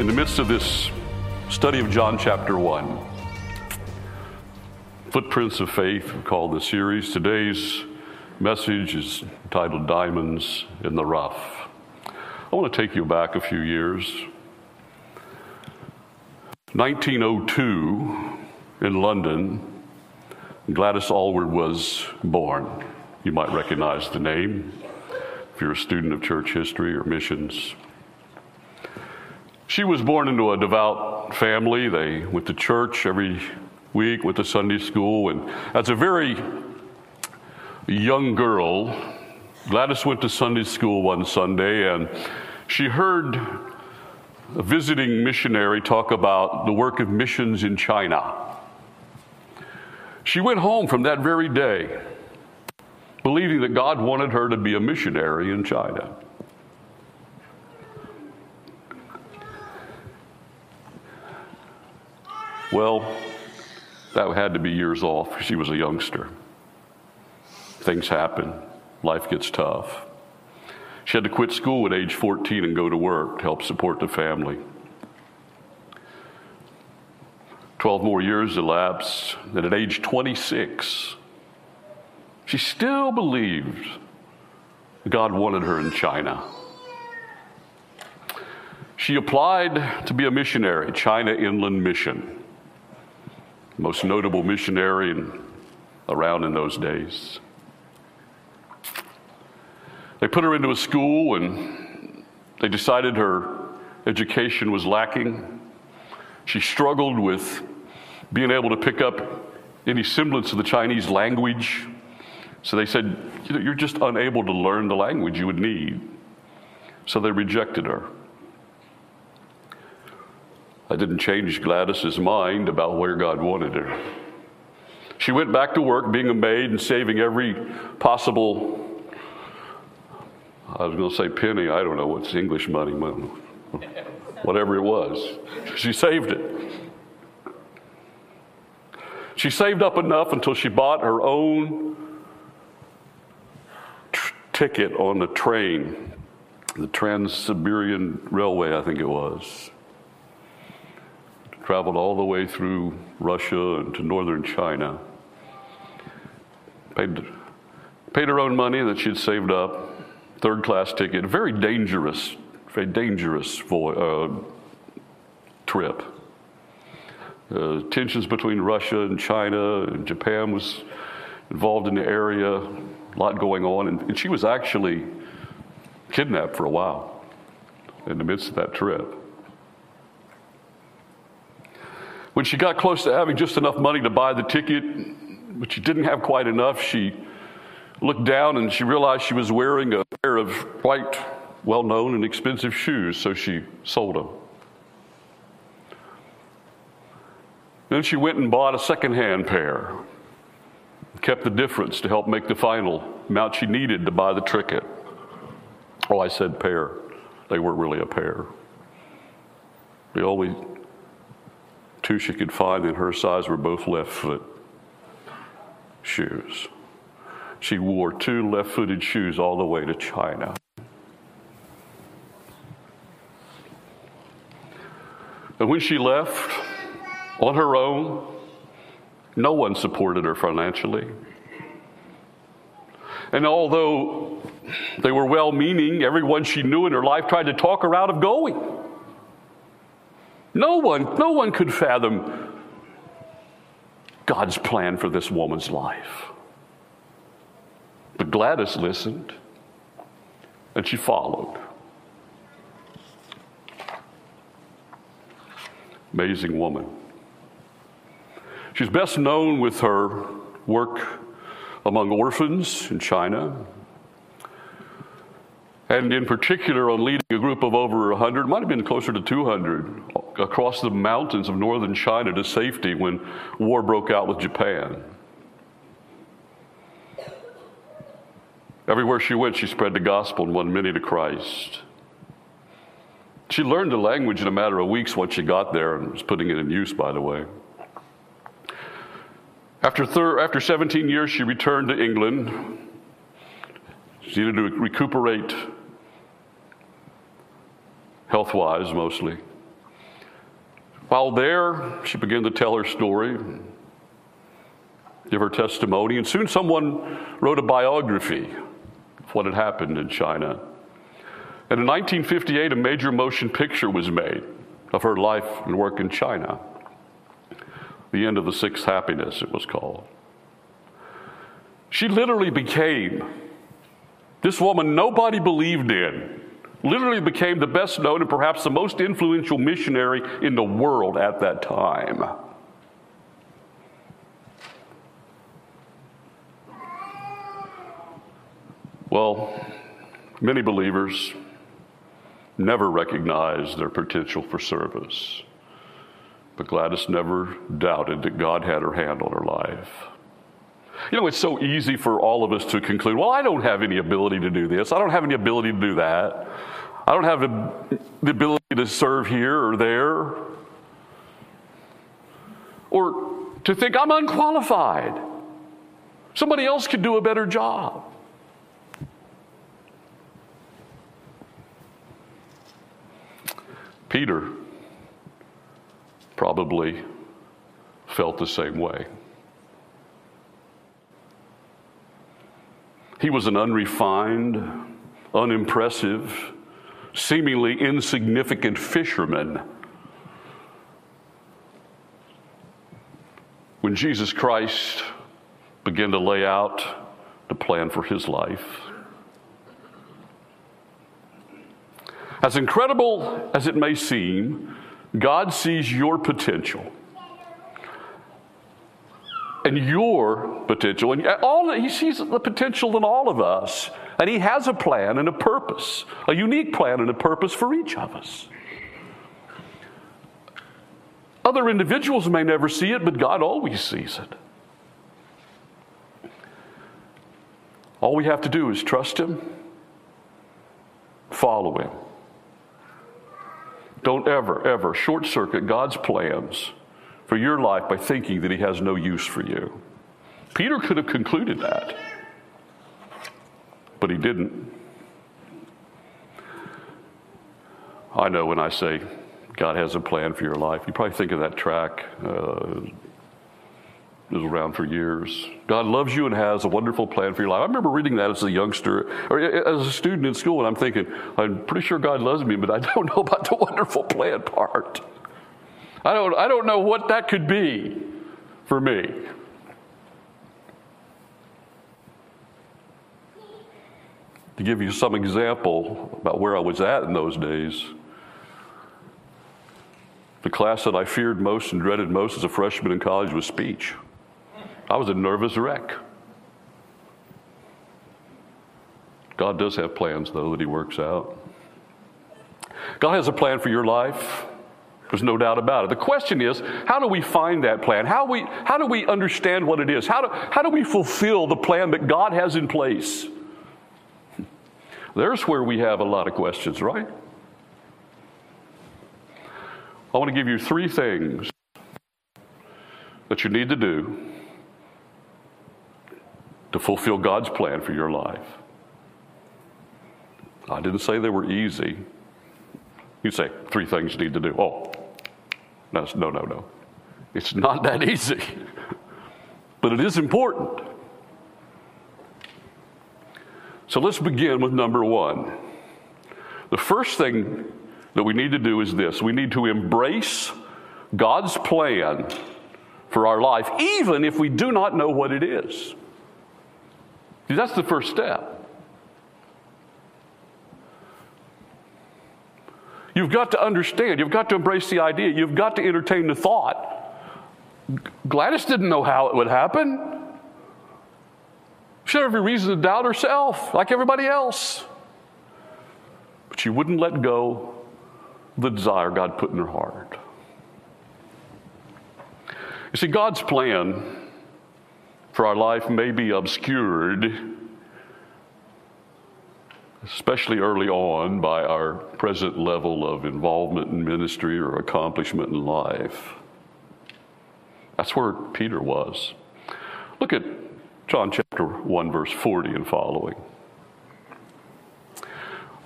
in the midst of this study of John chapter 1. Footprints of Faith, we call the series. Today's message is titled Diamonds in the Rough. I want to take you back a few years. 1902 in London, Gladys Aylward was born. You might recognize the name if you're a student of church history or missions. She was born into a devout family. They went to church every week, went to Sunday school, and as a very young girl, Gladys went to Sunday school one Sunday and she heard a visiting missionary talk about the work of missions in China. She went home from that very day believing that God wanted her to be a missionary in China. Well, that had to be years off. She was a youngster. Things happen, life gets tough. She had to quit school at age 14 and go to work to help support the family. 12 more years elapsed, and at age 26, she still believed God wanted her in China. She applied to be a missionary, China Inland Mission, most notable missionary in, around in those days. They put her into a school and they decided her education was lacking. She struggled with being able to pick up any semblance of the Chinese language. So they said, You're just unable to learn the language you would need. So they rejected her. I didn't change Gladys's mind about where God wanted her. She went back to work being a maid and saving every possible I was going to say penny. I don't know what's English money, whatever it was. She saved it. She saved up enough until she bought her own ticket on the train, the Trans Siberian Railway, I think it was. Traveled all the way through Russia and to northern China. Paid, paid her own money that she'd saved up third class ticket, very dangerous, very dangerous vo- uh, trip. Uh, tensions between Russia and China and Japan was involved in the area, a lot going on, and, and she was actually kidnapped for a while in the midst of that trip. When she got close to having just enough money to buy the ticket, but she didn't have quite enough, she looked down and she realized she was wearing a pair of quite well known and expensive shoes, so she sold them. Then she went and bought a second-hand pair, kept the difference to help make the final amount she needed to buy the ticket. Oh, I said pair. They weren't really a pair. The only two she could find in her size were both left foot shoes. She wore two left footed shoes all the way to China. And when she left on her own, no one supported her financially. And although they were well meaning, everyone she knew in her life tried to talk her out of going. No one, no one could fathom God's plan for this woman's life. But Gladys listened and she followed. Amazing woman. She's best known with her work among orphans in China, and in particular on leading a group of over 100, might have been closer to 200, across the mountains of northern China to safety when war broke out with Japan. Everywhere she went, she spread the gospel and won many to Christ. She learned the language in a matter of weeks once she got there and was putting it in use, by the way. After, thir- after 17 years, she returned to England. She needed to recuperate health wise, mostly. While there, she began to tell her story, give her testimony, and soon someone wrote a biography of what had happened in China. And in 1958, a major motion picture was made of her life and work in China. The Inn of the Sixth Happiness, it was called. She literally became this woman nobody believed in literally became the best known and perhaps the most influential missionary in the world at that time. Well, many believers never recognized their potential for service. But Gladys never doubted that God had her hand on her life. You know, it's so easy for all of us to conclude, well, I don't have any ability to do this. I don't have any ability to do that. I don't have the ability to serve here or there. Or to think I'm unqualified. Somebody else could do a better job. Peter probably felt the same way. He was an unrefined, unimpressive, seemingly insignificant fisherman. When Jesus Christ began to lay out the plan for his life, as incredible as it may seem, God sees your potential and your potential. And all he sees the potential in all of us. And he has a plan and a purpose, a unique plan and a purpose for each of us. Other individuals may never see it, but God always sees it. All we have to do is trust Him, follow Him. Don't ever, ever short circuit God's plans for your life by thinking that he has no use for you. Peter could have concluded that, but he didn't. I know when I say God has a plan for your life, you probably think of that track. Uh, it was around for years. God loves you and has a wonderful plan for your life. I remember reading that as a youngster or as a student in school, and I'm thinking, I'm pretty sure God loves me, but I don't know about the wonderful plan part. I don't, I don't know what that could be for me. To give you some example about where I was at in those days, the class that I feared most and dreaded most as a freshman in college was speech. I was a nervous wreck. God does have plans, though, that He works out. God has a plan for your life. There's no doubt about it. The question is, how do we find that plan? How, we, how do we understand what it is? How do, how do we fulfill the plan that God has in place? There's where we have a lot of questions, right? I want to give you three things that you need to do to fulfill God's plan for your life. I didn't say they were easy. You say, three things you need to do. Oh, no, no, no, no. It's not that easy, but it is important. So let's begin with number one. The first thing that we need to do is this we need to embrace God's plan for our life, even if we do not know what it is. See, that's the first step. You've got to understand, you've got to embrace the idea, you've got to entertain the thought. Gladys didn't know how it would happen. She had every reason to doubt herself, like everybody else. But she wouldn't let go the desire God put in her heart. You see, God's plan for our life may be obscured especially early on, by our present level of involvement in ministry or accomplishment in life. That's where Peter was. Look at John chapter 1, verse 40 and following.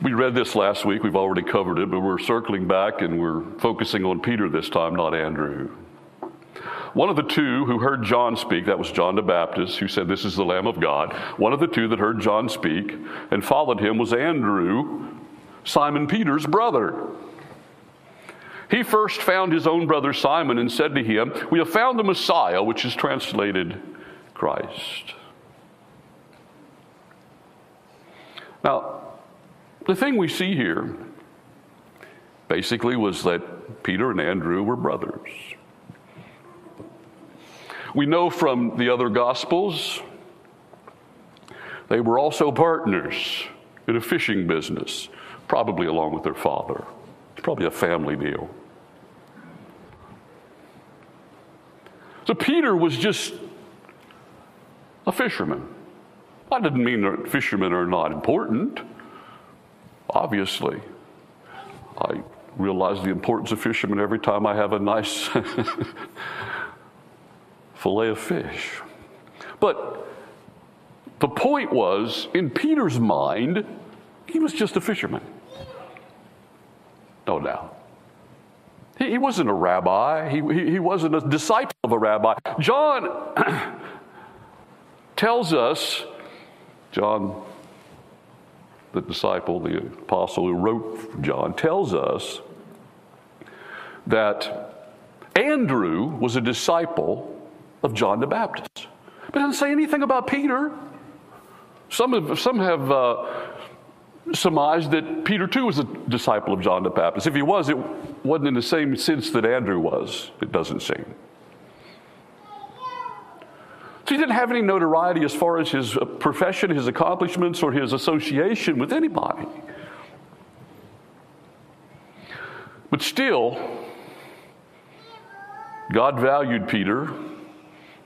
We read this last week. We've already covered it, but we're circling back and we're focusing on Peter this time, not Andrew. One of the two who heard John speak, that was John the Baptist, who said, This is the Lamb of God. One of the two that heard John speak and followed him was Andrew, Simon Peter's brother. He first found his own brother Simon and said to him, We have found the Messiah, which is translated Christ. Now, the thing we see here basically was that Peter and Andrew were brothers. We know from the other Gospels they were also partners in a fishing business, probably along with their father. It's probably a family deal. So Peter was just a fisherman. That didn't mean that fishermen are not important. Obviously, I realize the importance of fishermen every time I have a nice fillet of fish. But the point was, in Peter's mind, he was just a fisherman. No doubt. He, he wasn't a rabbi, he, he, he wasn't a disciple of a rabbi. John tells us, John, the disciple, the apostle who wrote John, tells us that Andrew was a disciple of John the Baptist. But it doesn't say anything about Peter. Some have, some have uh, surmised that Peter too was a disciple of John the Baptist. If he was, it wasn't in the same sense that Andrew was, it doesn't seem. So he didn't have any notoriety as far as his profession, his accomplishments, or his association with anybody. But still, God valued Peter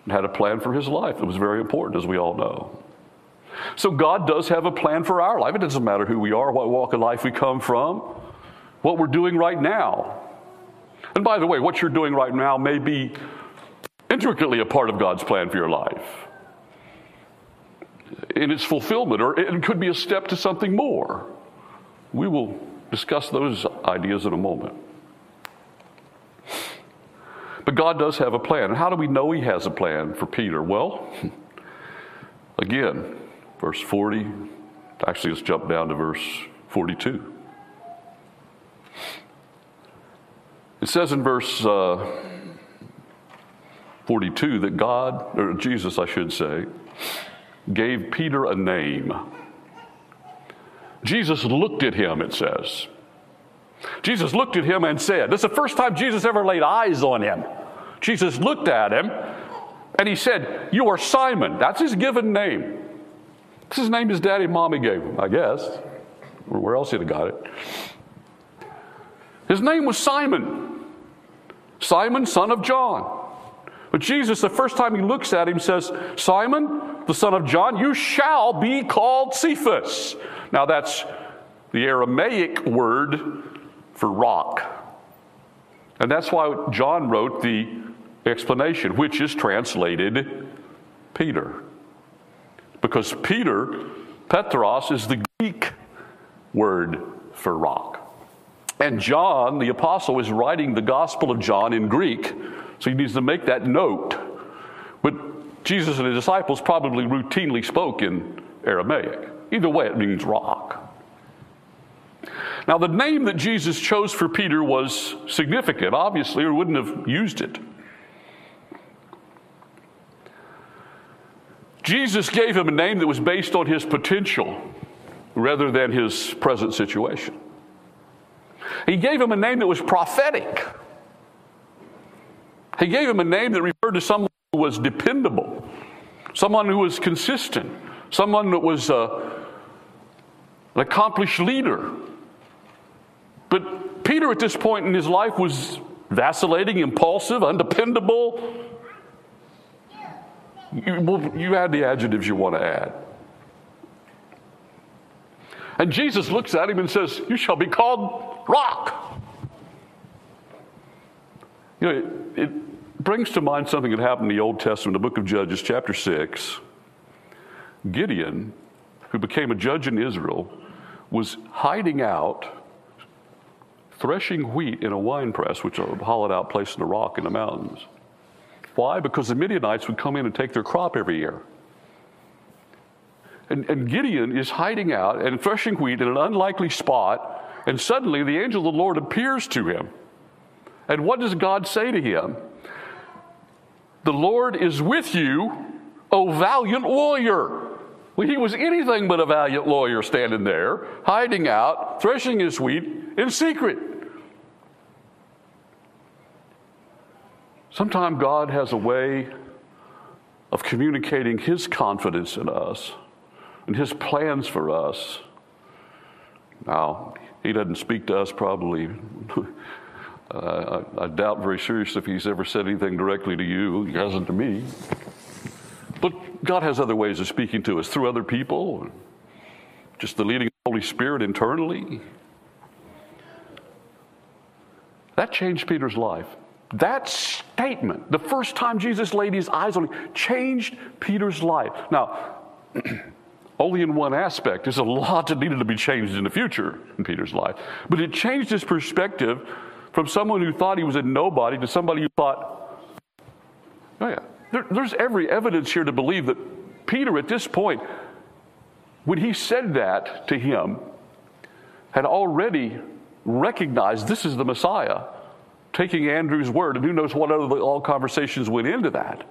and had a plan for his life. It was very important, as we all know. So God does have a plan for our life. It doesn't matter who we are, what walk of life we come from, what we're doing right now. And by the way, what you're doing right now may be intricately a part of God's plan for your life in its fulfillment, or it could be a step to something more. We will discuss those ideas in a moment. But God does have a plan. How do we know He has a plan for Peter? Well, again, verse 40. Actually, let's jump down to verse 42. It says in verse uh, 42 that God, or Jesus, I should say, gave Peter a name. Jesus looked at him, it says. Jesus looked at him and said, This is the first time Jesus ever laid eyes on him. Jesus looked at him and he said, You are Simon. That's his given name. This his name his daddy and mommy gave him, I guess. Where else he'd have got it. His name was Simon. Simon, son of John. But Jesus, the first time he looks at him, says, Simon, the son of John, you shall be called Cephas. Now that's the Aramaic word for rock. And that's why John wrote the explanation, which is translated Peter. Because Peter, Petros, is the Greek word for rock. And John, the apostle, is writing the Gospel of John in Greek, so he needs to make that note. But Jesus and his disciples probably routinely spoke in Aramaic. Either way, it means rock. Now, the name that Jesus chose for Peter was significant, obviously, or wouldn't have used it. Jesus gave him a name that was based on his potential rather than his present situation. He gave him a name that was prophetic. He gave him a name that referred to someone who was dependable, someone who was consistent, someone that was uh, an accomplished leader, but Peter, at this point in his life, was vacillating, impulsive, undependable. You, well, you add the adjectives you want to add. And Jesus looks at him and says, You shall be called rock. You know, it, it brings to mind something that happened in the Old Testament, the book of Judges, chapter 6. Gideon, who became a judge in Israel, was hiding out, threshing wheat in a wine press, which is a hollowed out place in the rock in the mountains. Why? Because the Midianites would come in and take their crop every year. And, and Gideon is hiding out and threshing wheat in an unlikely spot, and suddenly the angel of the Lord appears to him. And what does God say to him? The Lord is with you, O valiant warrior. Well, he was anything but a valiant lawyer standing there, hiding out, threshing his wheat in secret. Sometimes God has a way of communicating his confidence in us and his plans for us. Now, he doesn't speak to us probably. uh, I, I, doubt very seriously if he's ever said anything directly to you. He hasn't to me. But God has other ways of speaking to us through other people, just the leading of the Holy Spirit internally. That changed Peter's life. That statement, the first time Jesus laid his eyes on him, changed Peter's life. Now, only in one aspect. There's a lot that needed to be changed in the future in Peter's life. But it changed his perspective from someone who thought he was a nobody to somebody who thought, oh yeah, there, there's every evidence here to believe that Peter, at this point, when he said that to him, had already recognized this is the Messiah, taking Andrew's word, and who knows what other all conversations went into that.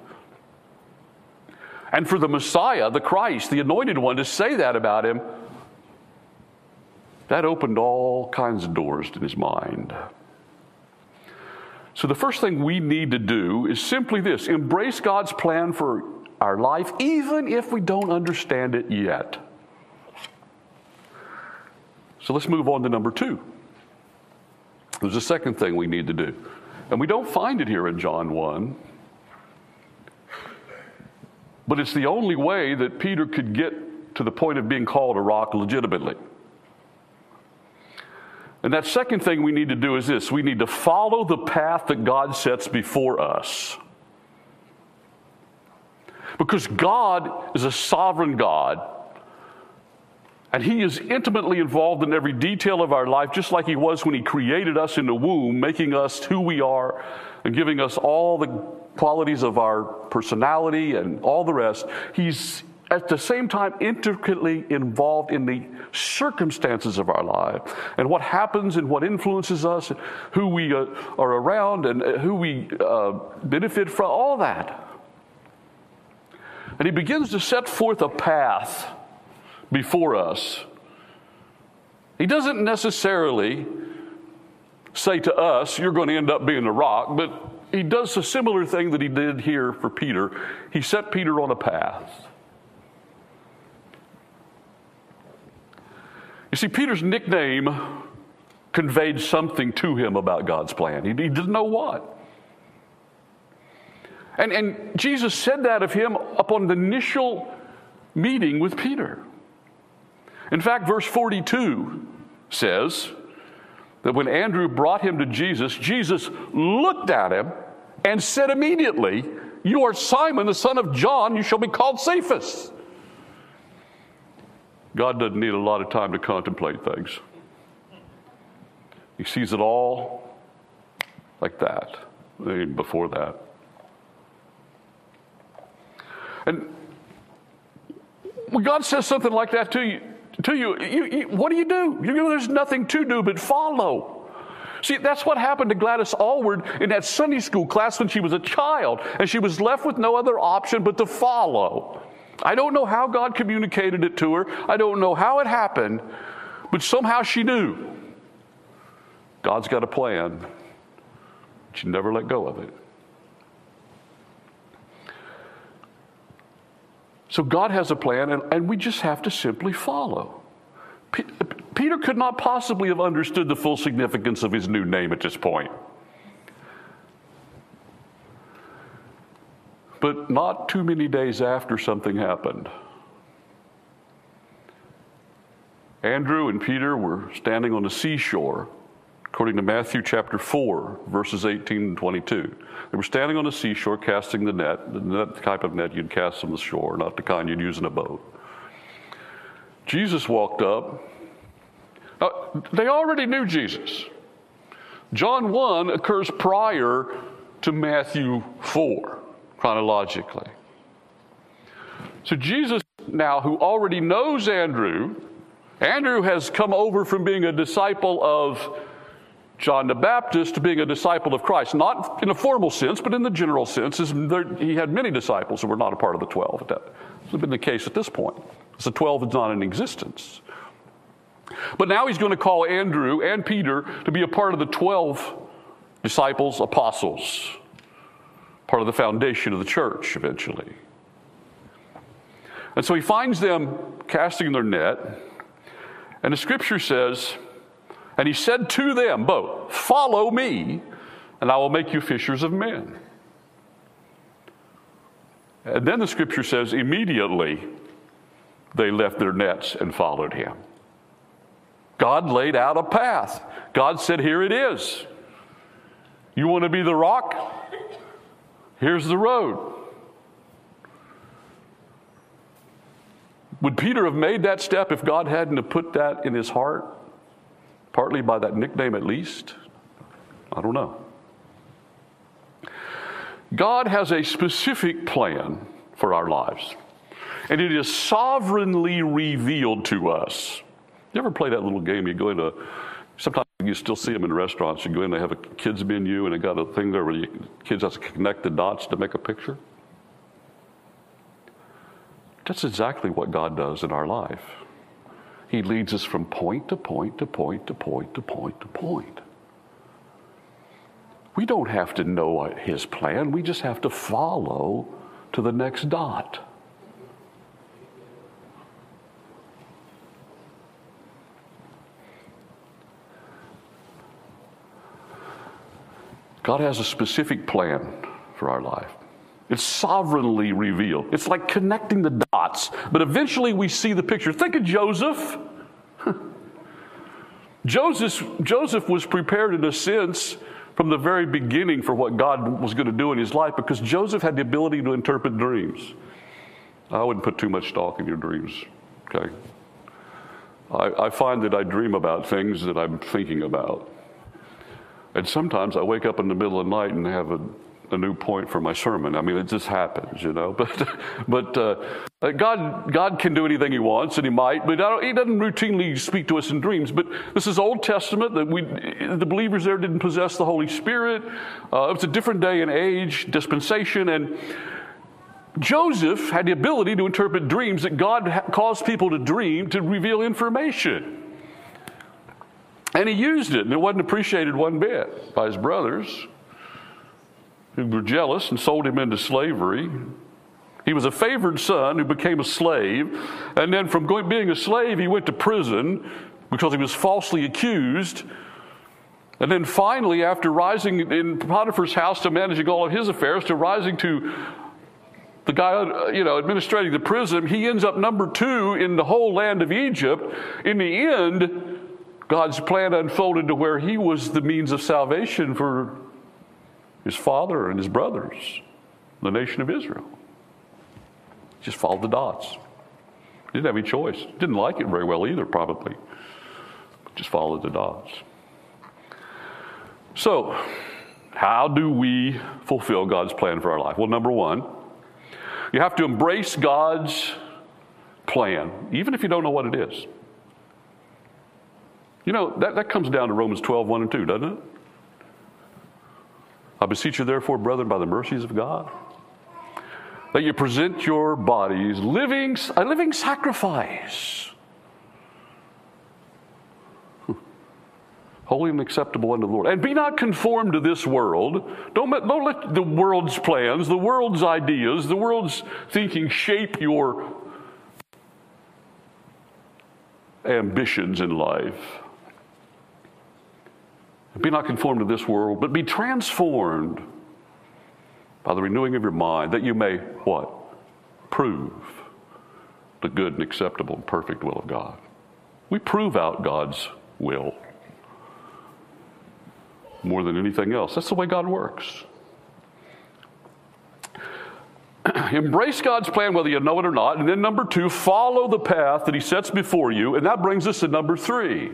And for the Messiah, the Christ, the anointed one, to say that about him, that opened all kinds of doors in his mind. So, the first thing we need to do is simply this embrace God's plan for our life, even if we don't understand it yet. So, let's move on to number two. There's a second thing we need to do. And we don't find it here in John 1. But it's the only way that Peter could get to the point of being called a rock legitimately. And that second thing we need to do is this we need to follow the path that God sets before us. Because God is a sovereign God, and He is intimately involved in every detail of our life, just like He was when He created us in the womb, making us who we are and giving us all the qualities of our personality and all the rest. He's at the same time intricately involved in the circumstances of our life and what happens and what influences us, who we uh, are around and uh, who we uh, benefit from, all that. And he begins to set forth a path before us. He doesn't necessarily say to us, You're going to end up being a rock, but he does a similar thing that he did here for Peter. He set Peter on a path. You see, Peter's nickname conveyed something to him about God's plan. He, he didn't know what. And, and Jesus said that of him upon the initial meeting with Peter. In fact, verse 42 says that when Andrew brought him to Jesus, Jesus looked at him and said immediately, You are Simon, the son of John, you shall be called Cephas. God doesn't need a lot of time to contemplate things. He sees it all like that, before that. And when God says something like that to you, to you, you, you what do you do? You know, there's nothing to do but follow. See, that's what happened to Gladys Aylward in that Sunday school class when she was a child, and she was left with no other option but to follow. I don't know how God communicated it to her. I don't know how it happened, but somehow she knew God's got a plan. She never let go of it. So God has a plan, and, and we just have to simply follow. P- Peter could not possibly have understood the full significance of his new name at this point. But not too many days after something happened. Andrew and Peter were standing on the seashore, according to Matthew chapter 4, verses 18 and 22. They were standing on the seashore casting the net, the type of net you'd cast on the shore, not the kind you'd use in a boat. Jesus walked up they already knew Jesus. John 1 occurs prior to Matthew 4, chronologically. So Jesus, now who already knows Andrew, Andrew has come over from being a disciple of John the Baptist to being a disciple of Christ, not in a formal sense, but in the general sense. is He had many disciples who were not a part of the 12. That has been the case at this point. So 12 is not in existence. But now he's going to call Andrew and Peter to be a part of the 12 disciples, apostles, part of the foundation of the church eventually. And so he finds them casting their net, and the scripture says, and he said to them both, Follow me, and I will make you fishers of men. And then the scripture says, immediately they left their nets and followed him. God laid out a path. God said, Here it is. You want to be the rock? Here's the road. Would Peter have made that step if God hadn't have put that in his heart? Partly by that nickname, at least? I don't know. God has a specific plan for our lives, and it is sovereignly revealed to us. You ever play that little game? You go into, sometimes you still see them in restaurants. You go in, they have a kids menu, and they got a thing there where you, kids have to connect the dots to make a picture. That's exactly what God does in our life. He leads us from point to point to point to point to point to point. We don't have to know His plan, we just have to follow to the next dot. God has a specific plan for our life. It's sovereignly revealed. It's like connecting the dots, but eventually we see the picture. Think of Joseph. Joseph, Joseph was prepared in a sense from the very beginning for what God was going to do in his life because Joseph had the ability to interpret dreams. I wouldn't put too much stock in your dreams, okay? I, I find that I dream about things that I'm thinking about. And sometimes I wake up in the middle of the night and have a, a new point for my sermon. I mean, it just happens, you know. But, but uh, God, God can do anything He wants, and He might. But He doesn't routinely speak to us in dreams. But this is Old Testament. That we, the believers there didn't possess the Holy Spirit. Uh, it was a different day and age, dispensation, and Joseph had the ability to interpret dreams that God caused people to dream to reveal information. And he used it, and it wasn't appreciated one bit by his brothers, who were jealous and sold him into slavery. He was a favored son who became a slave, and then from going, being a slave, he went to prison because he was falsely accused. And then finally, after rising in Potiphar's house to managing all of his affairs, to rising to the guy, you know, administrating the prison, he ends up number two in the whole land of Egypt. In the end, God's plan unfolded to where he was the means of salvation for his father and his brothers, the nation of Israel. Just followed the dots. Didn't have any choice. Didn't like it very well either, probably. Just followed the dots. So, how do we fulfill God's plan for our life? Well, number one, you have to embrace God's plan, even if you don't know what it is. You know, that, that comes down to Romans 12, 1 and 2, doesn't it? I beseech you, therefore, brethren, by the mercies of God, that you present your bodies living, a living sacrifice, hmm. holy and acceptable unto the Lord. And be not conformed to this world. Don't, don't let the world's plans, the world's ideas, the world's thinking shape your ambitions in life. Be not conformed to this world, but be transformed by the renewing of your mind, that you may what? Prove the good and acceptable and perfect will of God. We prove out God's will more than anything else. That's the way God works. Embrace God's plan whether you know it or not. And then, number two, follow the path that He sets before you. And that brings us to number three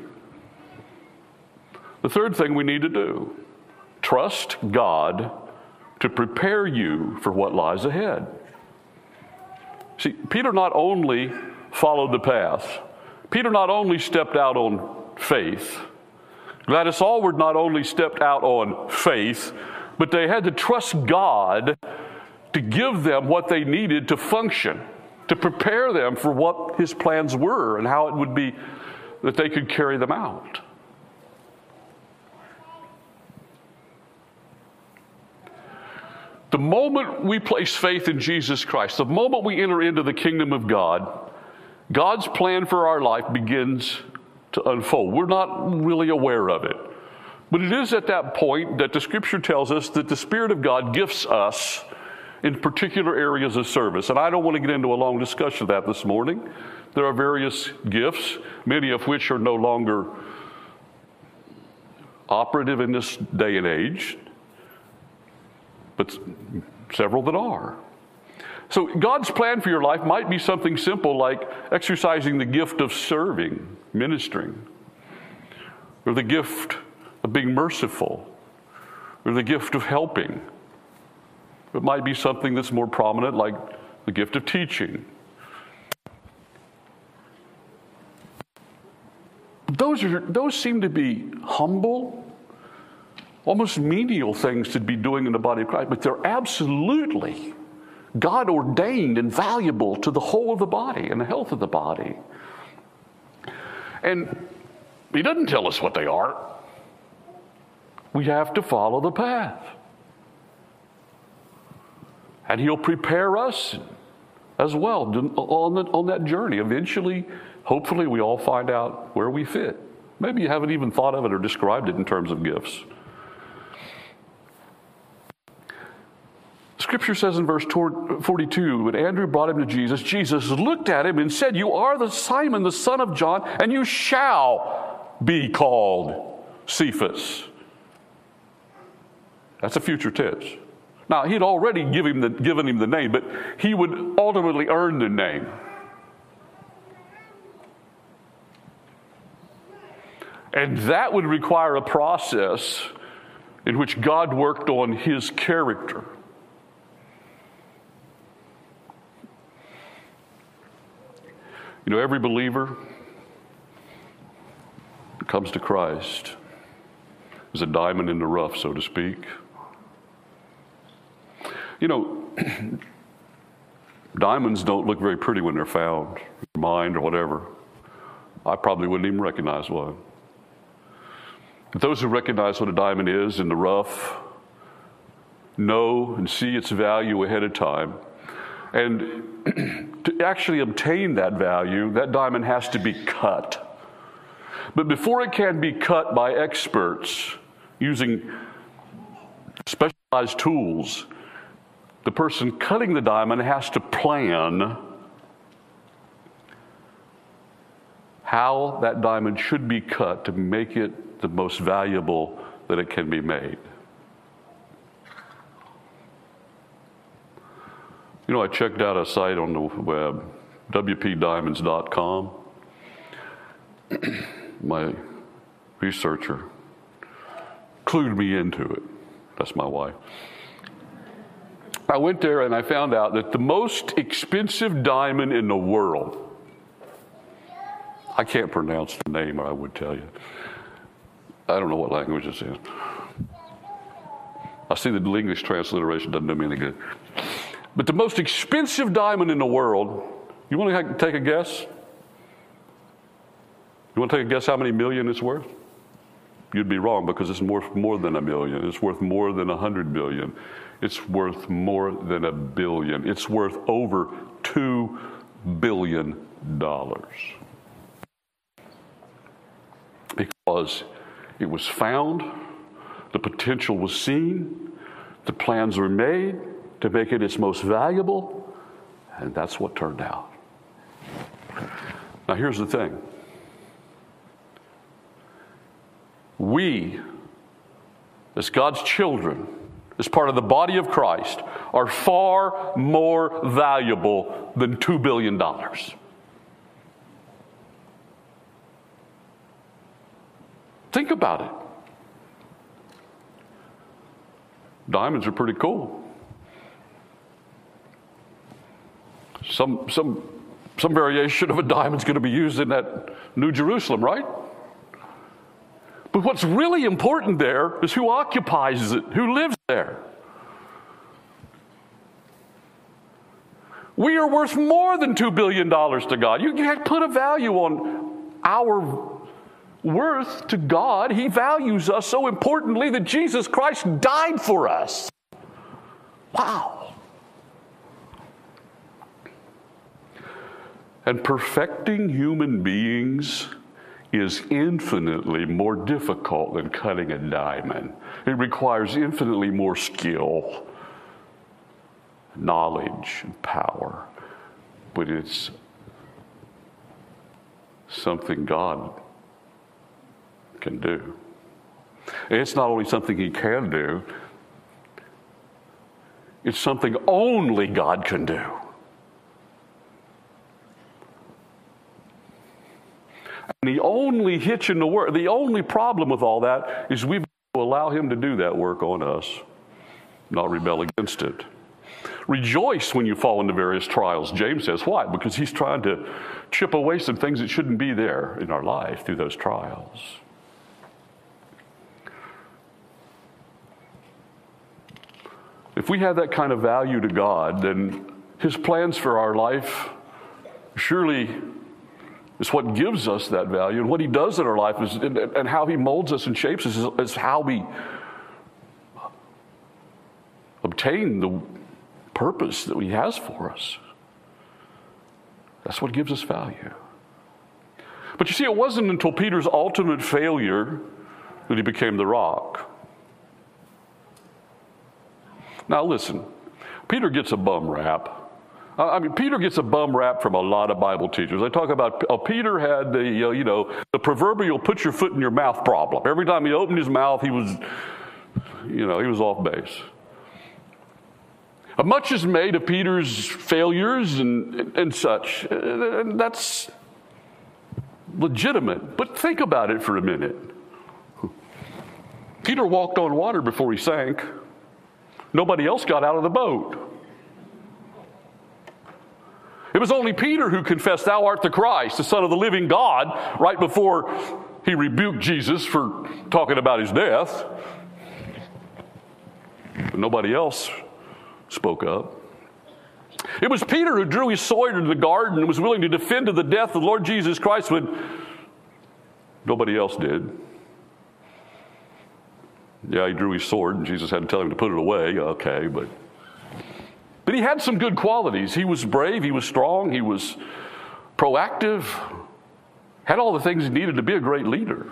The third thing we need to do trust God to prepare you for what lies ahead. See, Peter not only followed the path, Peter not only stepped out on faith, Gladys Aylward not only stepped out on faith, but they had to trust God to give them what they needed to function, to prepare them for what his plans were and how it would be that they could carry them out. The moment we place faith in Jesus Christ, the moment we enter into the kingdom of God, God's plan for our life begins to unfold. We're not really aware of it. But it is at that point that the scripture tells us that the Spirit of God gifts us in particular areas of service. And I don't want to get into a long discussion of that this morning. There are various gifts, many of which are no longer operative in this day and age but several that are. So, God's plan for your life might be something simple like exercising the gift of serving, ministering, or the gift of being merciful, or the gift of helping. It might be something that's more prominent, like the gift of teaching. Those, are, those seem to be humble almost menial things to be doing in the body of Christ, but they're absolutely God ordained and valuable to the whole of the body and the health of the body. And He doesn't tell us what they are. We have to follow the path. And He'll prepare us as well on, the, on that journey. Eventually, hopefully, we all find out where we fit. Maybe you haven't even thought of it or described it in terms of gifts. Scripture says in verse 42 when Andrew brought him to Jesus, Jesus looked at him and said, You are the Simon, the son of John, and you shall be called Cephas. That's a future tense. Now, he'd already him the, given him the name, but he would ultimately earn the name. And that would require a process in which God worked on his character. You know, every believer comes to Christ is a diamond in the rough, so to speak. You know, diamonds don't look very pretty when they're found, mined or whatever. I probably wouldn't even recognize one. But those who recognize what a diamond is in the rough know and see its value ahead of time. And to actually obtain that value, that diamond has to be cut. But before it can be cut by experts using specialized tools, the person cutting the diamond has to plan how that diamond should be cut to make it the most valuable that it can be made. You know, I checked out a site on the web, WPDiamonds.com. my researcher clued me into it. That's my wife. I went there and I found out that the most expensive diamond in the world, I can't pronounce the name or I would tell you. I don't know what language it's in. I see the English transliteration doesn't do me any good. But the most expensive diamond in the world, you want to take a guess? You want to take a guess how many million it's worth? You'd be wrong because it's worth more than a million. It's worth more than a hundred billion. It's worth more than a billion. It's worth over two billion dollars. Because it was found, the potential was seen, the plans were made, to make it its most valuable, and that's what turned out. Now, here's the thing we, as God's children, as part of the body of Christ, are far more valuable than $2 billion. Think about it. Diamonds are pretty cool. Some, some, some variation of a diamond's going to be used in that New Jerusalem, right? But what's really important there is who occupies it, who lives there. We are worth more than $2 billion to God. You can't put a value on our worth to God. He values us so importantly that Jesus Christ died for us. Wow. And perfecting human beings is infinitely more difficult than cutting a diamond. It requires infinitely more skill knowledge and power, but it's something God can do. It's not only something He can do, it's something only God can do. The only hitch in the work, the only problem with all that is we allow Him to do that work on us, not rebel against it. Rejoice when you fall into various trials, James says. Why? Because he's trying to chip away some things that shouldn't be there in our life through those trials. If we have that kind of value to God, then his plans for our life surely is what gives us that value. And what he does in our life is, and, and how he molds us and shapes us is, is how we obtain the purpose that He has for us. That's what gives us value. But you see, it wasn't until Peter's ultimate failure that he became the rock. Now, listen, Peter gets a bum rap. I mean, Peter gets a bum rap from a lot of Bible teachers. They talk about oh, Peter had the, uh, you know, the proverbial put your foot in your mouth problem. Every time he opened his mouth, he was, you know, he was off base. Uh, much is made of Peter's failures and, and such. Uh, and that's legitimate. But think about it for a minute. Peter walked on water before he sank. Nobody else got out of the boat. It was only Peter who confessed, Thou art the Christ, the Son of the living God, right before he rebuked Jesus for talking about his death. But nobody else spoke up. It was Peter who drew his sword into the garden and was willing to defend to the death the Lord Jesus Christ when nobody else did. Yeah, he drew his sword and Jesus had to tell him to put it away. Okay, but but he had some good qualities. He was brave, he was strong, he was proactive, had all the things he needed to be a great leader.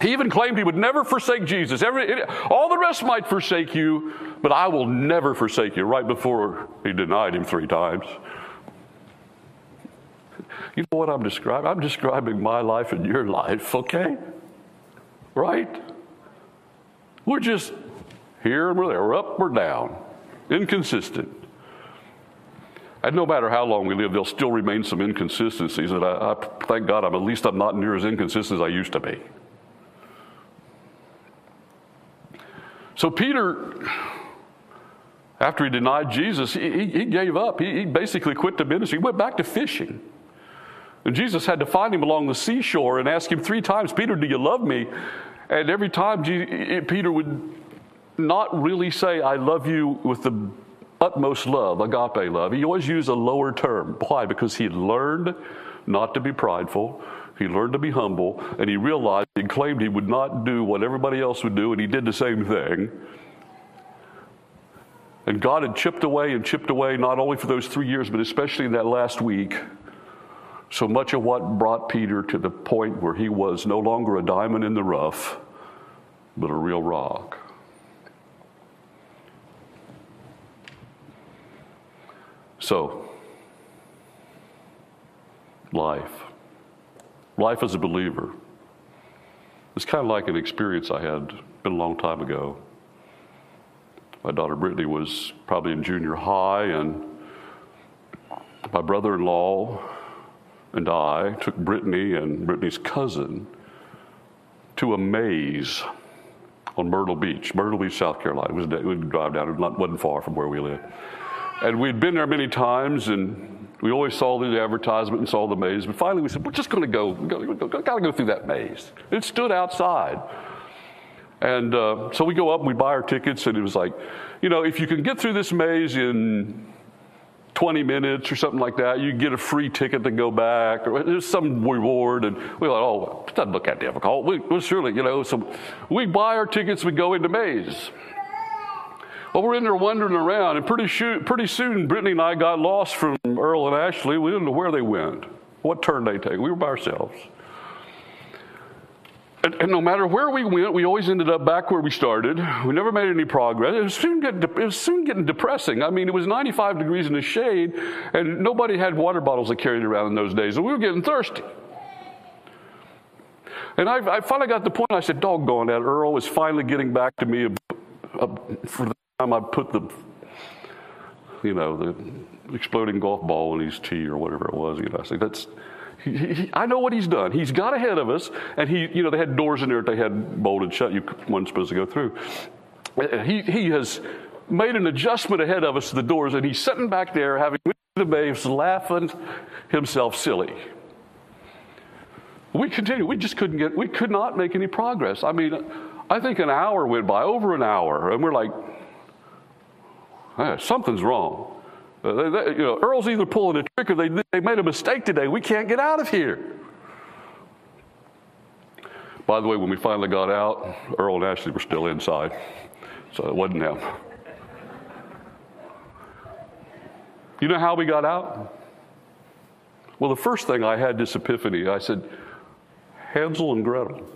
He even claimed he would never forsake Jesus. Every, all the rest might forsake you, but I will never forsake you, right before he denied him three times. You know what I'm describing? I'm describing my life and your life, okay? Right? We're just here and we're there. We're up, we're down. Inconsistent. And no matter how long we live, there'll still remain some inconsistencies. And I, I thank God I'm at least I'm not near as inconsistent as I used to be. So Peter, after he denied Jesus, he, he gave up. He, he basically quit the ministry. He went back to fishing. And Jesus had to find him along the seashore and ask him three times, Peter, do you love me? And every time Peter would not really say, I love you with the utmost love, agape love. He always used a lower term. Why? Because he learned not to be prideful. He learned to be humble, and he realized he claimed he would not do what everybody else would do, and he did the same thing. And God had chipped away and chipped away, not only for those three years, but especially in that last week. So much of what brought Peter to the point where he was no longer a diamond in the rough, but a real rock. So, life life as a believer. It's kind of like an experience I had been a long time ago. My daughter Brittany was probably in junior high, and my brother in law and I took Brittany and Brittany's cousin to a maze on Myrtle Beach, Myrtle Beach, South Carolina. It was, we'd drive down, it wasn't far from where we live. And we'd been there many times, and we always saw the advertisement and saw the maze. But finally, we said, we're just going to go, got to go through that maze. It stood outside. And uh, so we go up and we buy our tickets, and it was like, you know, if you can get through this maze in 20 minutes or something like that, you get a free ticket to go back, or there's some reward. And we thought, oh, it doesn't look that difficult. We, well, surely, you know, so we buy our tickets, we go into maze. Well, we're in there wandering around, and pretty, pretty soon, Brittany and I got lost from Earl and Ashley. We didn't know where they went, what turn they take. We were by ourselves. And, and, no matter where we went, we always ended up back where we started. We never made any progress. It was, soon getting, it was soon getting depressing. I mean, it was 95 degrees in the shade, and nobody had water bottles they carried around in those days, and we were getting thirsty. And I, I finally got the point. I said, "Doggone that!" Earl was finally getting back to me for time I put the, you know, the exploding golf ball in his tee or whatever it was. You know, I said, "That's." He, he, I know what he's done. He's got ahead of us, and he, you know, they had doors in there that they had bolted shut. You weren't supposed to go through. Uh, he, he has made an adjustment ahead of us to the doors, and he's sitting back there having the babes laughing himself silly. We continued. We just couldn't get. We could not make any progress. I mean, I think an hour went by, over an hour, and we're like, something's wrong. Uh, they, they, you know, Earl's either pulling a trick or they, they made a mistake today. We can't get out of here. By the way, when we finally got out, Earl and Ashley were still inside, so it wasn't them. You know how we got out? Well, the first thing I had this epiphany. I said, Hansel and Gretel.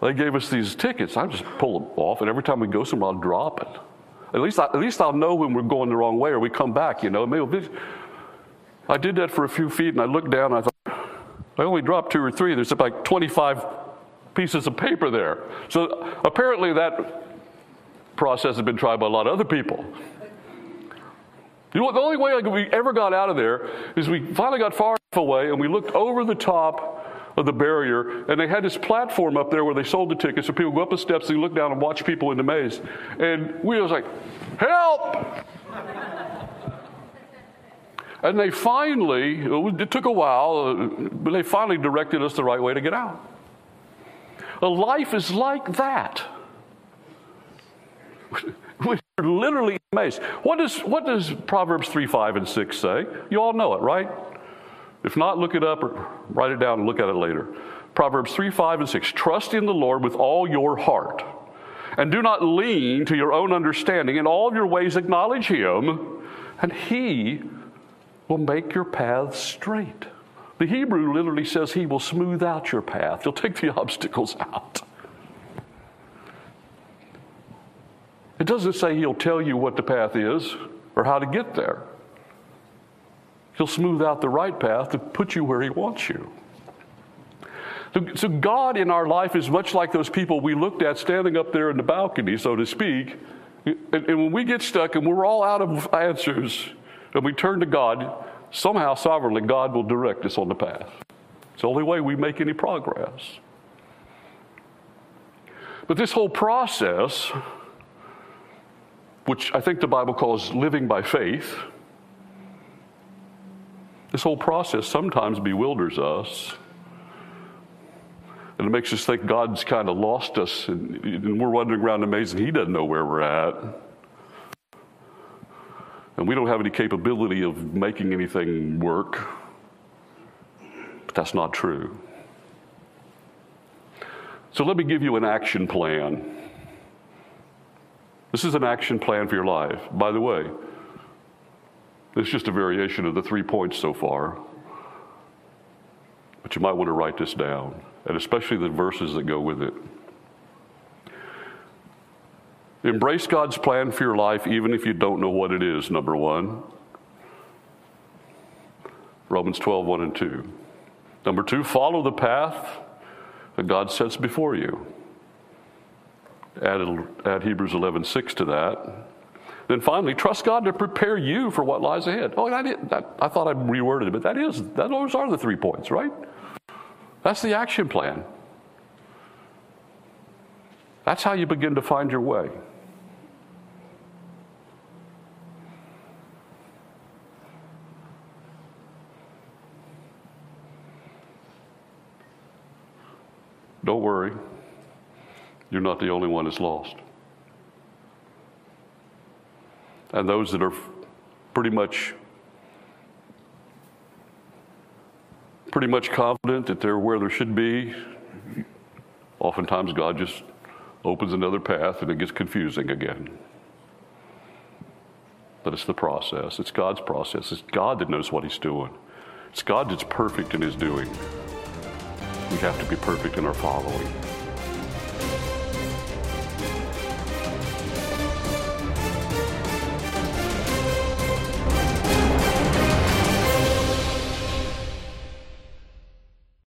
They gave us these tickets. I just pull them off, and every time we go somewhere, I'll drop it. At least, I, at least I'll know when we're going the wrong way or we come back, you know. I did that for a few feet and I looked down and I thought, I only dropped two or three. There's like 25 pieces of paper there. So apparently that process has been tried by a lot of other people. You know what? The only way we ever got out of there is we finally got far enough away and we looked over the top of the barrier, and they had this platform up there where they sold the tickets, so people go up the steps, and look down and watch people in the maze. And we was like, help! and they finally, it took a while, but they finally directed us the right way to get out. A life is like that. We're literally amazed. What does, what does Proverbs 3, 5, and 6 say? You all know it, right? If not, look it up or write it down and look at it later. Proverbs 3, 5, and 6. Trust in the Lord with all your heart, and do not lean to your own understanding. In all your ways, acknowledge Him, and He will make your paths straight. The Hebrew literally says He will smooth out your path, He'll take the obstacles out. It doesn't say He'll tell you what the path is or how to get there. He'll smooth out the right path to put you where He wants you. So, God in our life is much like those people we looked at standing up there in the balcony, so to speak. And, and when we get stuck and we're all out of answers and we turn to God, somehow sovereignly God will direct us on the path. It's the only way we make any progress. But this whole process, which I think the Bible calls living by faith, this whole process sometimes bewilders us. And it makes us think God's kind of lost us and, and we're wandering around amazing He doesn't know where we're at. And we don't have any capability of making anything work. But that's not true. So let me give you an action plan. This is an action plan for your life. By the way, it's just a variation of the three points so far. But you might want to write this down, and especially the verses that go with it. Embrace God's plan for your life, even if you don't know what it is, number one. Romans 12, 1 and 2. Number two, follow the path that God sets before you. Add, add Hebrews 11, 6 to that. Then finally, trust God to prepare you for what lies ahead. Oh, I, did, that, I thought I reworded it, but that is, that, those are the three points, right? That's the action plan. That's how you begin to find your way. Don't worry, you're not the only one that's lost. And those that are pretty much pretty much confident that they're where they should be, oftentimes God just opens another path and it gets confusing again. But it's the process. It's God's process. It's God that knows what He's doing. It's God that's perfect in His doing. We have to be perfect in our following.